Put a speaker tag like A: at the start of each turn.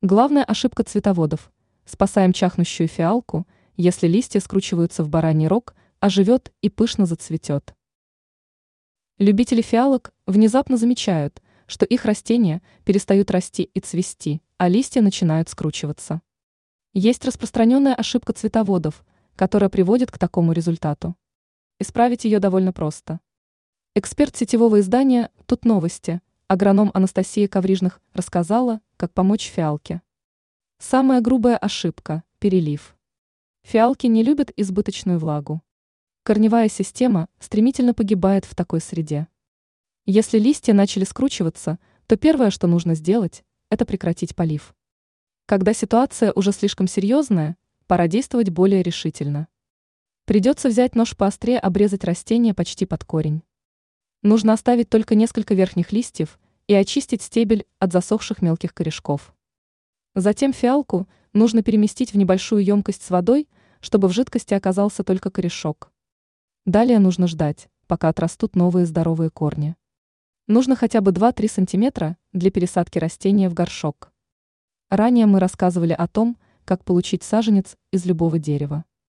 A: Главная ошибка цветоводов. Спасаем чахнущую фиалку, если листья скручиваются в бараний рог, оживет и пышно зацветет. Любители фиалок внезапно замечают, что их растения перестают расти и цвести, а листья начинают скручиваться. Есть распространенная ошибка цветоводов, которая приводит к такому результату. Исправить ее довольно просто. Эксперт сетевого издания «Тут новости» агроном Анастасия Коврижных рассказала, как помочь фиалке. Самая грубая ошибка – перелив. Фиалки не любят избыточную влагу. Корневая система стремительно погибает в такой среде. Если листья начали скручиваться, то первое, что нужно сделать, это прекратить полив. Когда ситуация уже слишком серьезная, пора действовать более решительно. Придется взять нож поострее обрезать растение почти под корень. Нужно оставить только несколько верхних листьев и очистить стебель от засохших мелких корешков. Затем фиалку нужно переместить в небольшую емкость с водой, чтобы в жидкости оказался только корешок. Далее нужно ждать, пока отрастут новые здоровые корни. Нужно хотя бы 2-3 см для пересадки растения в горшок. Ранее мы рассказывали о том, как получить саженец из любого дерева.